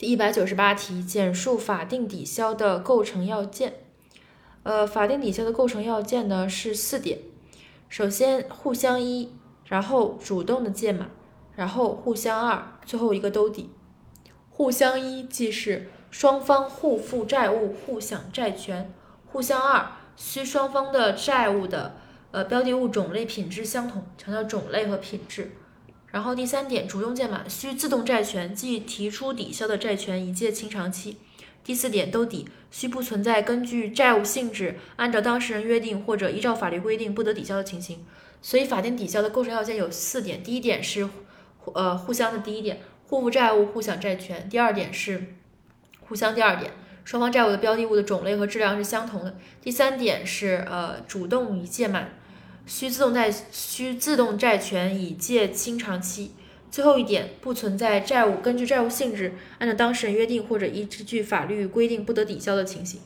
第一百九十八题，简述法定抵销的构成要件。呃，法定抵销的构成要件呢是四点。首先，互相一，然后主动的借满，然后互相二，最后一个兜底。互相一即是双方互负债务，互享债权；互相二，需双方的债务的呃标的物种类、品质相同，强调种类和品质。然后第三点，主动届满需自动债权，即提出抵销的债权已届清偿期。第四点，兜底需不存在根据债务性质按照当事人约定或者依照法律规定不得抵销的情形。所以法定抵销的构成要件有四点：第一点是呃互相的第一点，互负债务，互享债权；第二点是互相第二点，双方债务的标的物的种类和质量是相同的；第三点是呃主动已届满。需自动债需自动债权已借清偿期。最后一点，不存在债务根据债务性质按照当事人约定或者依据法律规定不得抵消的情形。